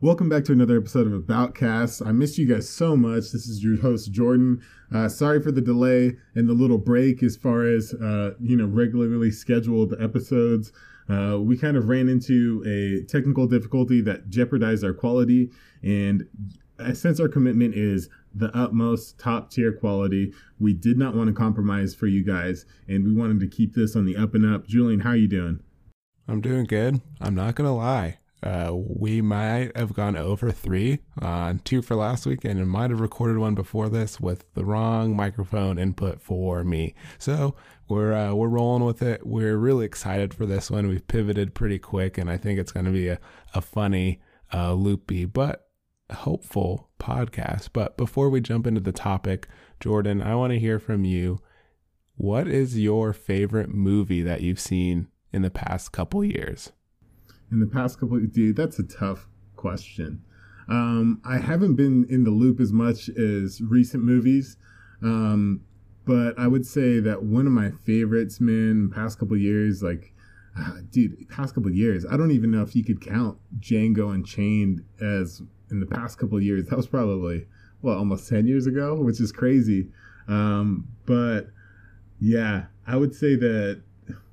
Welcome back to another episode of Aboutcast. I missed you guys so much. This is your host Jordan. Uh, sorry for the delay and the little break as far as uh, you know regularly scheduled episodes. Uh, we kind of ran into a technical difficulty that jeopardized our quality, and uh, since our commitment is the utmost top tier quality, we did not want to compromise for you guys, and we wanted to keep this on the up and up. Julian, how are you doing? I'm doing good. I'm not gonna lie. Uh, we might have gone over three on uh, two for last week, and might have recorded one before this with the wrong microphone input for me. So we're uh, we're rolling with it. We're really excited for this one. We've pivoted pretty quick, and I think it's going to be a a funny, uh, loopy, but hopeful podcast. But before we jump into the topic, Jordan, I want to hear from you. What is your favorite movie that you've seen in the past couple years? In the past couple of, dude that's a tough question. Um, i haven't been in the loop as much as recent movies um, but i would say that one of my favorites man past couple years like uh, dude past couple years i don't even know if you could count django unchained as in the past couple years. That was probably well almost 10 years ago which is crazy. Um, but yeah i would say that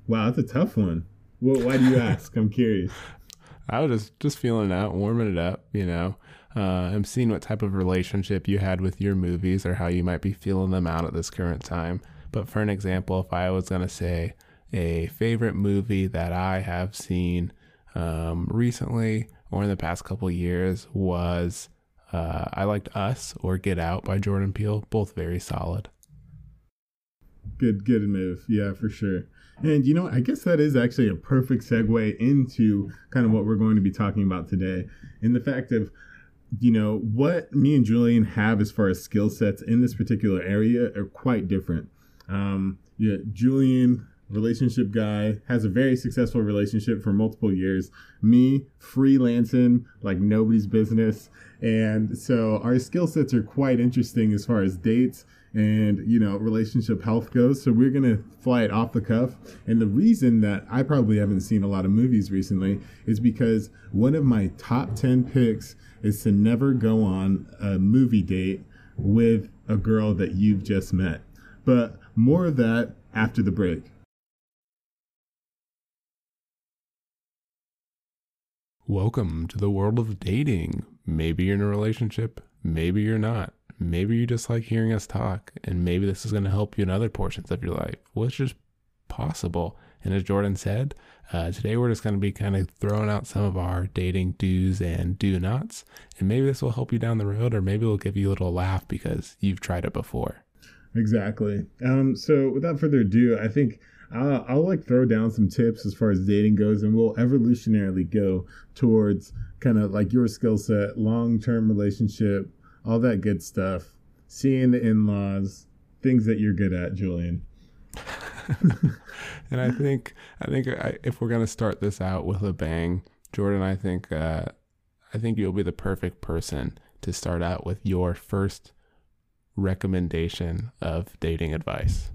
wow that's a tough one well, why do you ask? I'm curious. I was just just feeling out, warming it up. You know, uh, I'm seeing what type of relationship you had with your movies or how you might be feeling them out at this current time. But for an example, if I was gonna say a favorite movie that I have seen um, recently or in the past couple years was uh, I liked Us or Get Out by Jordan Peele. Both very solid. Good, good move. Yeah, for sure. And you know, I guess that is actually a perfect segue into kind of what we're going to be talking about today, in the fact of you know what me and Julian have as far as skill sets in this particular area are quite different. Um, yeah, Julian relationship guy has a very successful relationship for multiple years me freelancing like nobody's business and so our skill sets are quite interesting as far as dates and you know relationship health goes so we're gonna fly it off the cuff and the reason that i probably haven't seen a lot of movies recently is because one of my top 10 picks is to never go on a movie date with a girl that you've just met but more of that after the break Welcome to the world of dating. Maybe you're in a relationship, maybe you're not. Maybe you just like hearing us talk, and maybe this is going to help you in other portions of your life, which is possible. And as Jordan said, uh, today we're just going to be kind of throwing out some of our dating do's and do nots. And maybe this will help you down the road, or maybe it'll give you a little laugh because you've tried it before. Exactly. Um, so without further ado, I think I'll, I'll like throw down some tips as far as dating goes, and we'll evolutionarily go towards kind of like your skill set, long term relationship, all that good stuff, seeing the in laws, things that you're good at, Julian. and I think I think I, if we're gonna start this out with a bang, Jordan, I think uh, I think you'll be the perfect person to start out with your first recommendation of dating advice.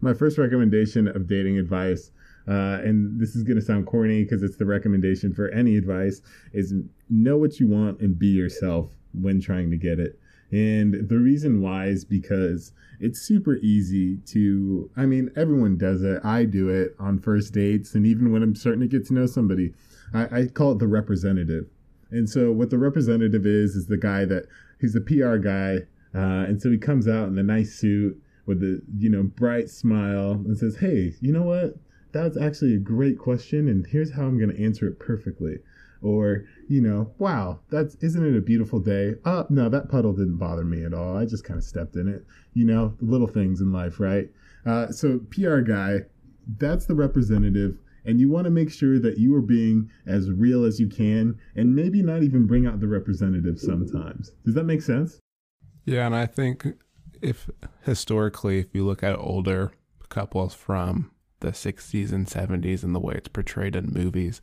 My first recommendation of dating advice uh, and this is going to sound corny because it's the recommendation for any advice is know what you want and be yourself when trying to get it. And the reason why is because it's super easy to, I mean, everyone does it. I do it on first dates. And even when I'm starting to get to know somebody, I, I call it the representative. And so what the representative is, is the guy that he's the PR guy. Uh, and so he comes out in the nice suit with the, you know, bright smile and says, Hey, you know what? That's actually a great question. And here's how I'm going to answer it perfectly or you know wow that's isn't it a beautiful day? Uh no that puddle didn't bother me at all. I just kind of stepped in it you know little things in life right? Uh, so pr guy that's the representative and you want to make sure that you are being as real as you can and maybe not even bring out the representative sometimes. Does that make sense? Yeah and i think if historically if you look at older couples from the 60s and 70s and the way it's portrayed in movies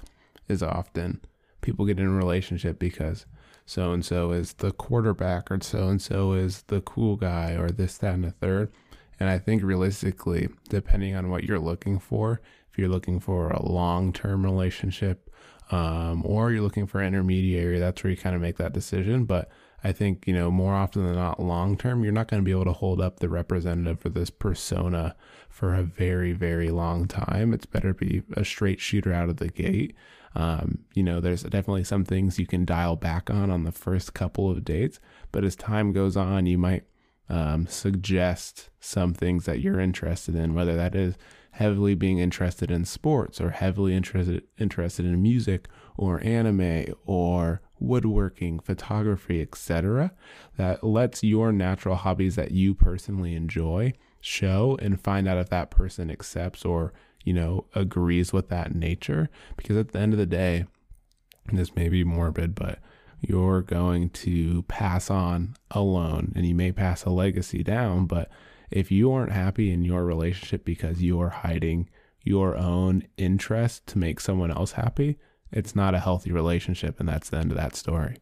is often people get in a relationship because so and so is the quarterback or so and so is the cool guy or this, that, and the third. And I think realistically, depending on what you're looking for, if you're looking for a long term relationship, um, or you're looking for an intermediary, that's where you kind of make that decision. But I think, you know, more often than not, long term, you're not going to be able to hold up the representative for this persona for a very, very long time. It's better to be a straight shooter out of the gate. Um, you know, there's definitely some things you can dial back on on the first couple of dates, but as time goes on, you might um, suggest some things that you're interested in, whether that is heavily being interested in sports or heavily interested interested in music or anime or woodworking, photography, etc. that lets your natural hobbies that you personally enjoy show and find out if that person accepts or, you know, agrees with that nature because at the end of the day, this may be morbid, but you're going to pass on alone and you may pass a legacy down, but if you aren't happy in your relationship because you're hiding your own interest to make someone else happy, it's not a healthy relationship. And that's the end of that story.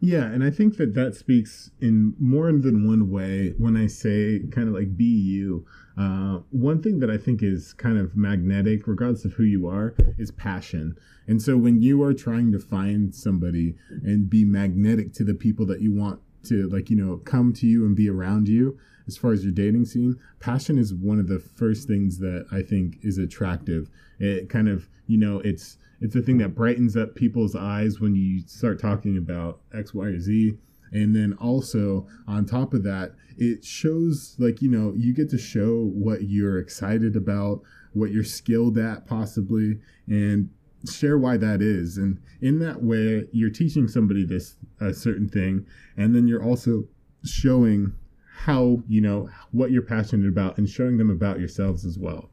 Yeah, and I think that that speaks in more than one way when I say kind of like be you. Uh, one thing that I think is kind of magnetic, regardless of who you are, is passion. And so when you are trying to find somebody and be magnetic to the people that you want to, like, you know, come to you and be around you, as far as your dating scene, passion is one of the first things that I think is attractive. It kind of, you know, it's it's a thing that brightens up people's eyes when you start talking about X, Y, or Z. And then also on top of that, it shows like, you know, you get to show what you're excited about, what you're skilled at possibly, and share why that is. And in that way, you're teaching somebody this a certain thing, and then you're also showing how you know what you're passionate about and showing them about yourselves as well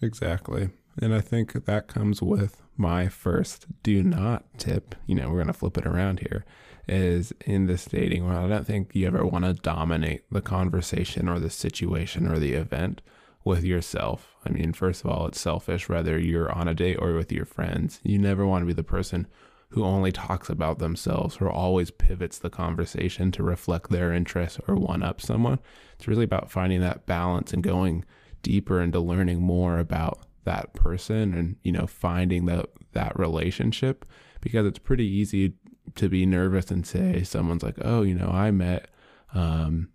exactly and i think that comes with my first do not tip you know we're going to flip it around here is in this dating world i don't think you ever want to dominate the conversation or the situation or the event with yourself i mean first of all it's selfish whether you're on a date or with your friends you never want to be the person who only talks about themselves or always pivots the conversation to reflect their interests or one up someone. It's really about finding that balance and going deeper into learning more about that person and you know finding that that relationship because it's pretty easy to be nervous and say someone's like oh you know i met um,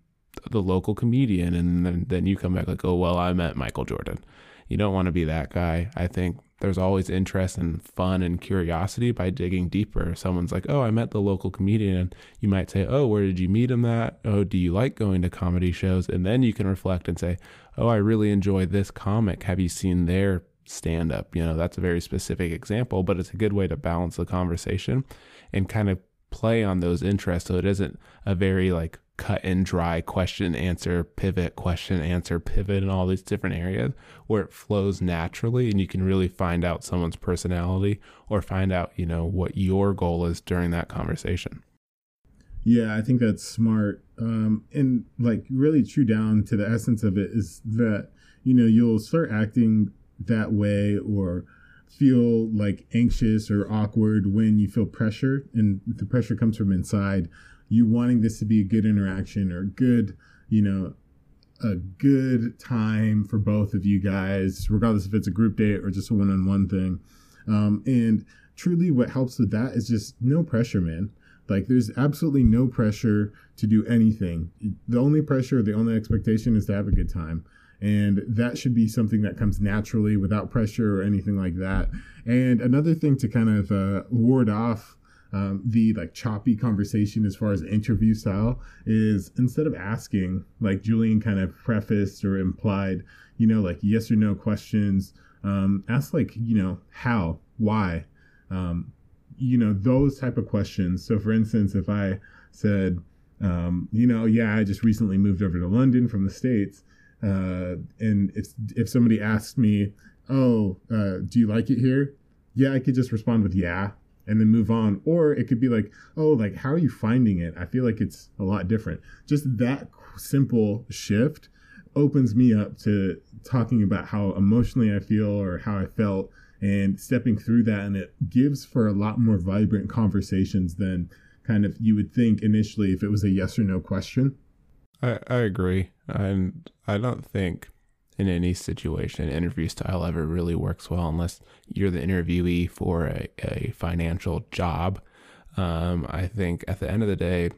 the local comedian and then, then you come back like oh well i met michael jordan. You don't want to be that guy. I think there's always interest and fun and curiosity by digging deeper. Someone's like, "Oh, I met the local comedian." And you might say, "Oh, where did you meet him at? Oh, do you like going to comedy shows?" And then you can reflect and say, "Oh, I really enjoy this comic. Have you seen their stand up?" You know, that's a very specific example, but it's a good way to balance the conversation and kind of play on those interests so it isn't a very like cut and dry question answer pivot question answer pivot in all these different areas where it flows naturally and you can really find out someone's personality or find out you know what your goal is during that conversation. Yeah i think that's smart. Um, and like really true down to the essence of it is that you know you'll start acting that way or feel like anxious or awkward when you feel pressure and the pressure comes from inside you wanting this to be a good interaction or good, you know, a good time for both of you guys, regardless if it's a group date or just a one on one thing. Um, and truly, what helps with that is just no pressure, man. Like, there's absolutely no pressure to do anything. The only pressure, the only expectation is to have a good time. And that should be something that comes naturally without pressure or anything like that. And another thing to kind of uh, ward off um, the like choppy conversation as far as interview style is instead of asking like Julian kind of prefaced or implied, you know, like yes or no questions, um, ask like you know how, why, um, you know those type of questions. So for instance, if I said, um, you know, yeah, I just recently moved over to London from the states, uh, and if if somebody asked me, oh, uh, do you like it here? Yeah, I could just respond with yeah and then move on. Or it could be like, oh, like, how are you finding it? I feel like it's a lot different. Just that simple shift opens me up to talking about how emotionally I feel or how I felt and stepping through that. And it gives for a lot more vibrant conversations than kind of you would think initially if it was a yes or no question. I, I agree. And I don't think in any situation. Interview style ever really works well unless you're the interviewee for a, a financial job. Um, I think at the end of the day,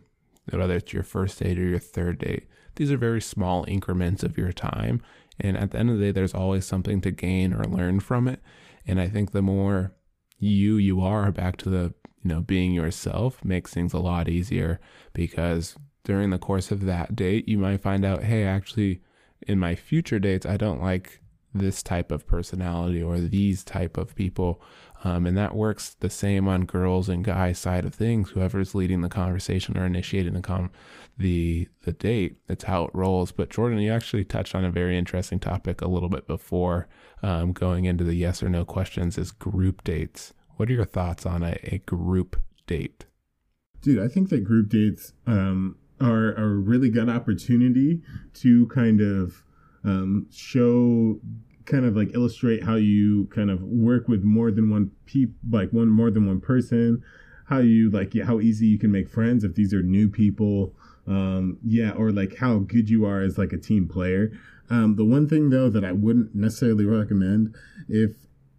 whether it's your first date or your third date, these are very small increments of your time. And at the end of the day, there's always something to gain or learn from it. And I think the more you you are back to the you know being yourself makes things a lot easier because during the course of that date you might find out hey actually in my future dates i don't like this type of personality or these type of people. Um, and that works the same on girls and guys side of things. Whoever's leading the conversation or initiating the com the the date it's how it rolls. But jordan you actually touched on a very interesting topic a little bit before um, going into the yes or no questions is group dates. What are your thoughts on a, a group date? Dude i think that group dates um, are, a really good opportunity to kind of um, show kind of like illustrate how you kind of work with more than one peop like one more than one person how you like how easy you can make friends if these are new people um yeah or like how good you are as like a team player. Um the one thing though that i wouldn't necessarily recommend if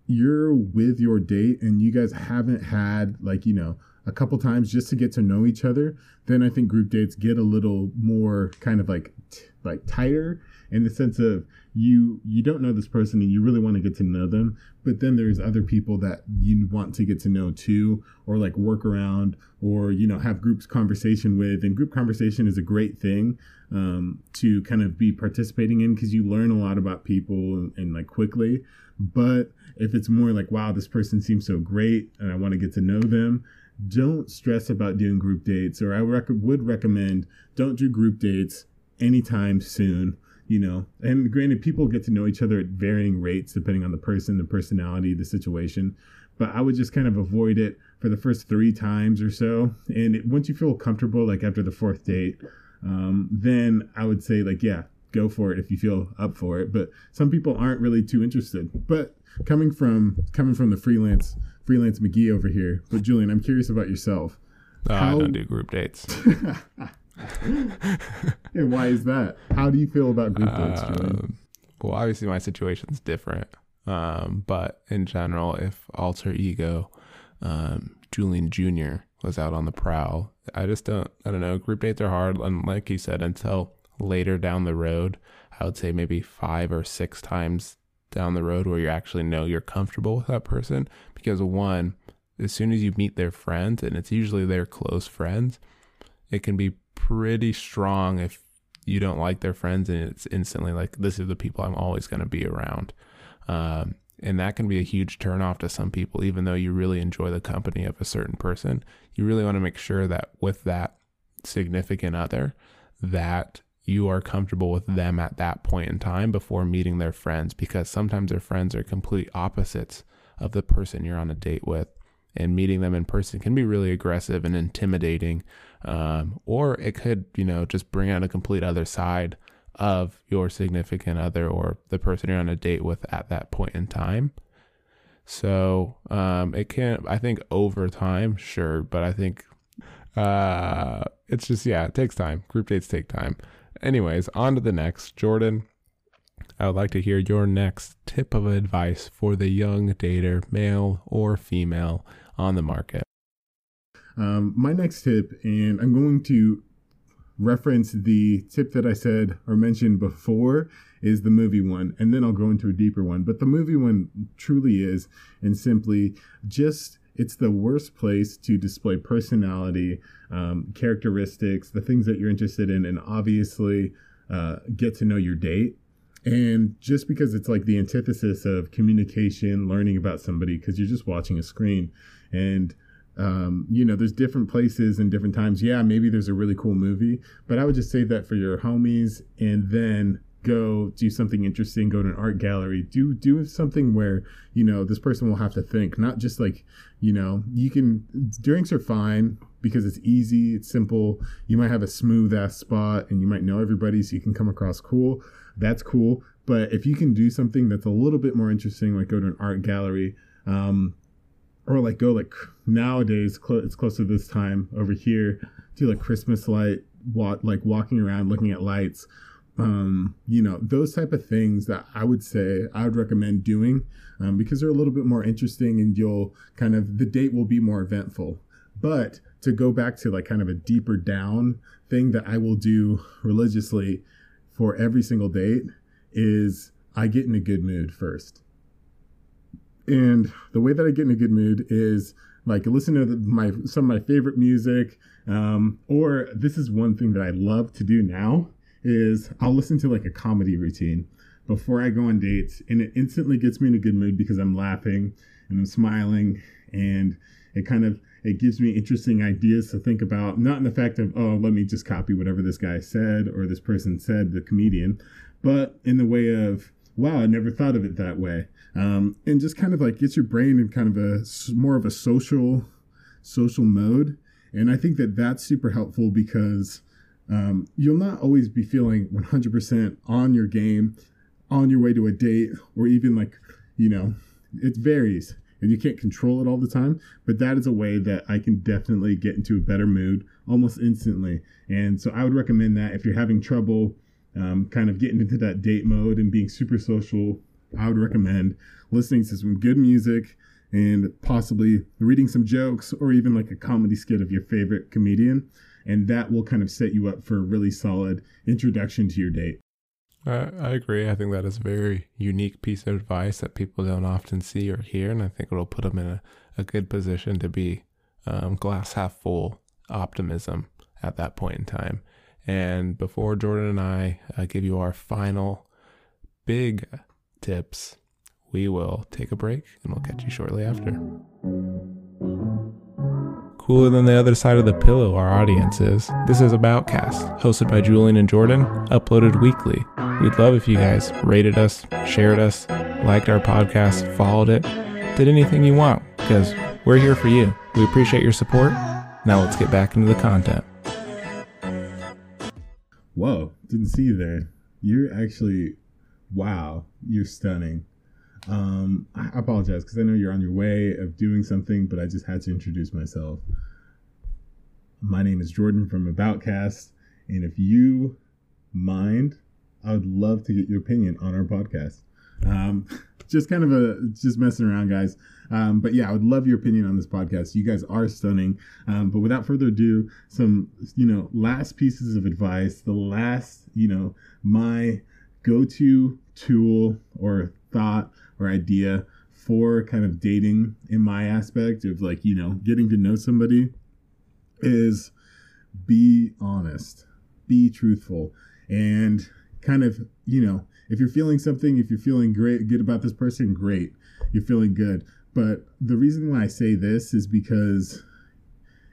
you're with your date and you guys haven't had like you know a couple times just to get to know each other then i think group dates get a little more kind of like t- like tighter in the sense of you you don't know this person and you really want to get to know them but then there's other people that you want to get to know too or like work around or you know have groups conversation with and group conversation is a great thing um, to kind of be participating in because you learn a lot about people and, and like quickly. But if it's more like wow this person seems so great and i want to get to know them don't stress about doing group dates or i rec- would recommend don't do group dates anytime soon you know? And granted people get to know each other at varying rates depending on the person the personality the situation but i would just kind of avoid it for the first three times or so. And it, once you feel comfortable like after the fourth date um, then i would say like yeah go for it if you feel up for it. But some people aren't really too interested. But coming from coming from the freelance freelance mcgee over here but julian i'm curious about yourself uh, How... i don't do group dates and why is that? How do you feel about group dates, um, well, obviously my situation's different. Um, but in general, if alter ego um, Julian Jr. was out on the prowl, I just don't. I don't know. Group dates are hard, and like you said, until later down the road, I would say maybe five or six times down the road where you actually know you're comfortable with that person. Because one, as soon as you meet their friends, and it's usually their close friends, it can be pretty strong if you don't like their friends and it's instantly like this is the people I'm always going to be around. Um, and that can be a huge turnoff to some people, even though you really enjoy the company of a certain person. You really want to make sure that with that significant other, that you are comfortable with them at that point in time before meeting their friends, because sometimes their friends are complete opposites of the person you're on a date with. And meeting them in person can be really aggressive and intimidating um, or it could, you know, just bring out a complete other side of your significant other or the person you're on a date with at that point in time. So um, it can, I think, over time, sure, but I think uh, it's just, yeah, it takes time. Group dates take time. Anyways, on to the next. Jordan, I would like to hear your next tip of advice for the young dater, male or female, on the market. Um, my next tip, and I'm going to reference the tip that I said or mentioned before, is the movie one, and then I'll go into a deeper one. But the movie one truly is, and simply just it's the worst place to display personality, um, characteristics, the things that you're interested in, and obviously uh, get to know your date. And just because it's like the antithesis of communication, learning about somebody, because you're just watching a screen. And um, you know, there's different places and different times. Yeah, maybe there's a really cool movie, but I would just save that for your homies and then go do something interesting, go to an art gallery, do do something where, you know, this person will have to think, not just like, you know, you can drinks are fine because it's easy, it's simple. You might have a smooth ass spot and you might know everybody so you can come across cool. That's cool. But if you can do something that's a little bit more interesting, like go to an art gallery, um, or like go like nowadays cl- it's close to this time over here do like christmas light walk like walking around looking at lights um, you know, those type of things that I would say I would recommend doing um, because they're a little bit more interesting and you'll kind of, the date will be more eventful. But to go back to like kind of a deeper down thing that I will do religiously for every single date is I get in a good mood first. And the way that I get in a good mood is like listen to the, my some of my favorite music um, or this is one thing that I love to do now is I'll listen to like a comedy routine before I go on dates, and it instantly gets me in a good mood because I'm laughing and I'm smiling, and it kind of it gives me interesting ideas to think about. Not in the fact of oh, let me just copy whatever this guy said or this person said, the comedian, but in the way of wow, I never thought of it that way, um, and just kind of like gets your brain in kind of a more of a social social mode and I think that that's super helpful because um, you'll not always be feeling 100% on your game, on your way to a date, or even like, you know, it varies and you can't control it all the time. But that is a way that I can definitely get into a better mood almost instantly. And so I would recommend that if you're having trouble um, kind of getting into that date mode and being super social, I would recommend listening to some good music and possibly reading some jokes or even like a comedy skit of your favorite comedian. And that will kind of set you up for a really solid introduction to your date. I, I agree. I think that is a very unique piece of advice that people don't often see or hear. And I think it'll put them in a, a good position to be um, glass half full optimism at that point in time. And before Jordan and I uh, give you our final big tips, we will take a break and we'll catch you shortly after. Cooler than the other side of the pillow, our audience is. This is Aboutcast, hosted by Julian and Jordan, uploaded weekly. We'd love if you guys rated us, shared us, liked our podcast, followed it, did anything you want, because we're here for you. We appreciate your support. Now let's get back into the content. Whoa, didn't see you there. You're actually, wow, you're stunning. Um, I apologize because I know you're on your way of doing something, but I just had to introduce myself. My name is Jordan from Aboutcast, and if you mind, I would love to get your opinion on our podcast. Um, just kind of a just messing around, guys. Um, but yeah, I would love your opinion on this podcast. You guys are stunning. Um, but without further ado, some you know last pieces of advice. The last you know my go-to tool or thought or idea for kind of dating in my aspect of like, you know, getting to know somebody is be honest, be truthful, and kind of, you know, if you're feeling something, if you're feeling great, good about this person, great, you're feeling good. But the reason why I say this is because,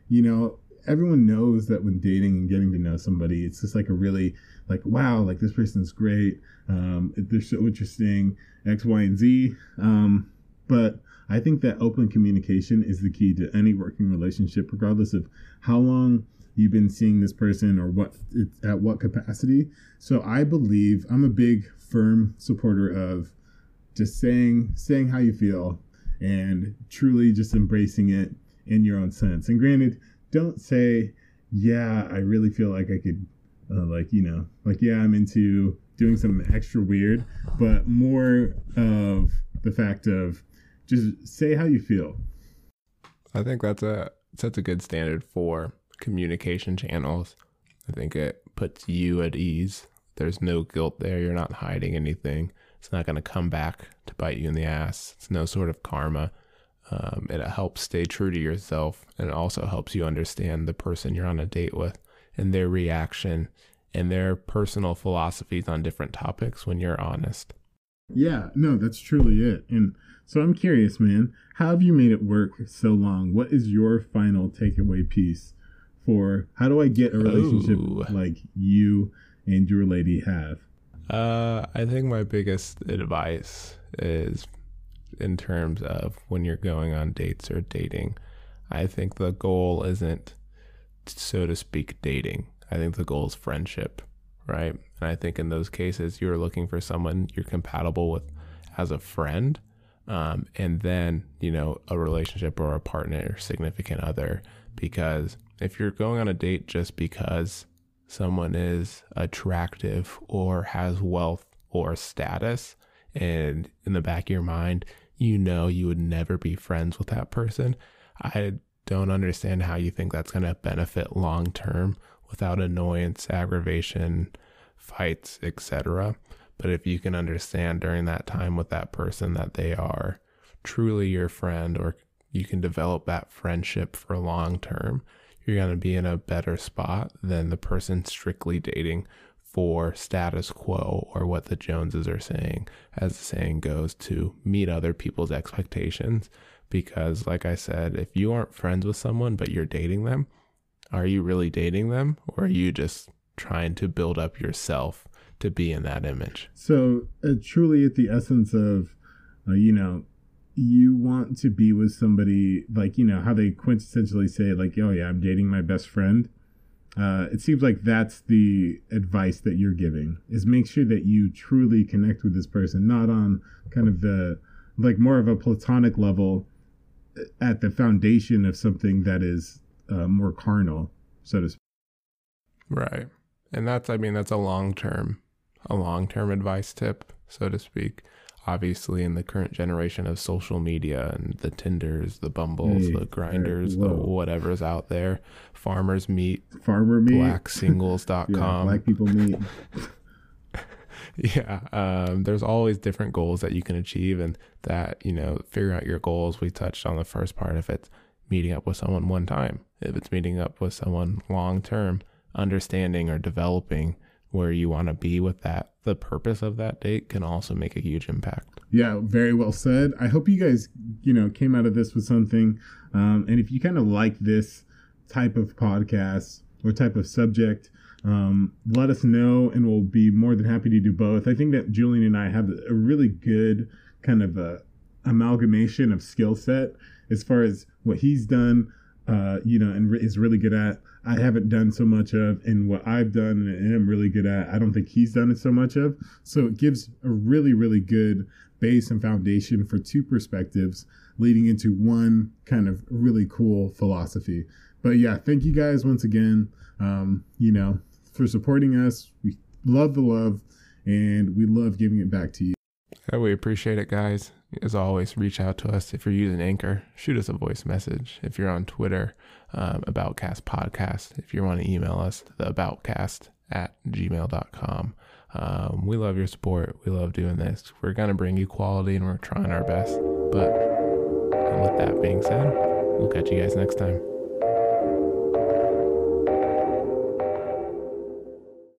you know, everyone knows that when dating and getting to know somebody, it's just like a really like, wow, like this person's great. Um, they're so interesting, X, Y, and Z. Um, but I think that open communication is the key to any working relationship, regardless of how long you've been seeing this person or what it's at what capacity. So I believe I'm a big firm supporter of just saying saying how you feel and truly just embracing it in your own sense. And granted, don't say, "Yeah, I really feel like I could uh, like you know like yeah i'm into doing something extra weird but more of the fact of just say how you feel. I think that's a sets a good standard for communication channels. I think it puts you at ease. There's no guilt there. You're not hiding anything. It's not going to come back to bite you in the ass. It's no sort of karma. Um, it helps stay true to yourself and it also helps you understand the person you're on a date with and their reaction and their personal philosophies on different topics when you're honest. Yeah, no, that's truly it. And so I'm curious, man, how have you made it work so long? What is your final takeaway piece for how do I get a relationship Ooh. like you and your lady have? Uh, I think my biggest advice is in terms of when you're going on dates or dating. I think the goal isn't so to speak, dating. I think the goal is friendship, right? And I think in those cases, you're looking for someone you're compatible with as a friend, um, and then, you know, a relationship or a partner or significant other. Because if you're going on a date just because someone is attractive or has wealth or status, and in the back of your mind, you know you would never be friends with that person. I don't understand how you think that's going to benefit long term without annoyance, aggravation, fights, etc. But if you can understand during that time with that person that they are truly your friend or you can develop that friendship for long term, you're going to be in a better spot than the person strictly dating for status quo or what the Joneses are saying, as the saying goes, to meet other people's expectations. Because, like I said, if you aren't friends with someone but you're dating them, are you really dating them or are you just trying to build up yourself to be in that image? So, uh, truly, at the essence of, uh, you know, you want to be with somebody like you know how they quintessentially say like oh yeah i'm dating my best friend uh, it seems like that's the advice that you're giving is make sure that you truly connect with this person not on kind of the like more of a platonic level at the foundation of something that is uh, more carnal so to speak right and that's i mean that's a long term a long term advice tip so to speak obviously in the current generation of social media and the Tinders, the Bumbles, hey, the Grindrs, the whatever's out there, farmers meet, farmer meet, blacksingles.com. yeah, black people meet. yeah, um, there's always different goals that you can achieve, and that you know, figuring out your goals. We touched on the first part. If it's meeting up with someone one time, if it's meeting up with someone long term, understanding or developing where you want to be with that, the purpose of that date can also make a huge impact. Yeah, very well said. I hope you guys, you know, came out of this with something. Um, and if you kind of like this type of podcast or type of subject, um, let us know and we'll be more than happy to do both. I think that Julian and I have a really good kind of a amalgamation of skill set as far as what he's done, uh, you know, and is really good at. I haven't done so much of, and what I've done and am really good at, I don't think he's done it so much of. So it gives a really, really good base and foundation for two perspectives leading into one kind of really cool philosophy. But yeah, thank you guys once again, um, you know, for supporting us. We love the love and we love giving it back to you. Yeah, we appreciate it, guys. As always, reach out to us if you're using Anchor. Shoot us a voice message. If you're on Twitter, um, Aboutcast Podcast. If you want to email us, the Aboutcast at gmail.com. Um, we love your support. We love doing this. We're going to bring you quality and we're trying our best. But with that being said, we'll catch you guys next time.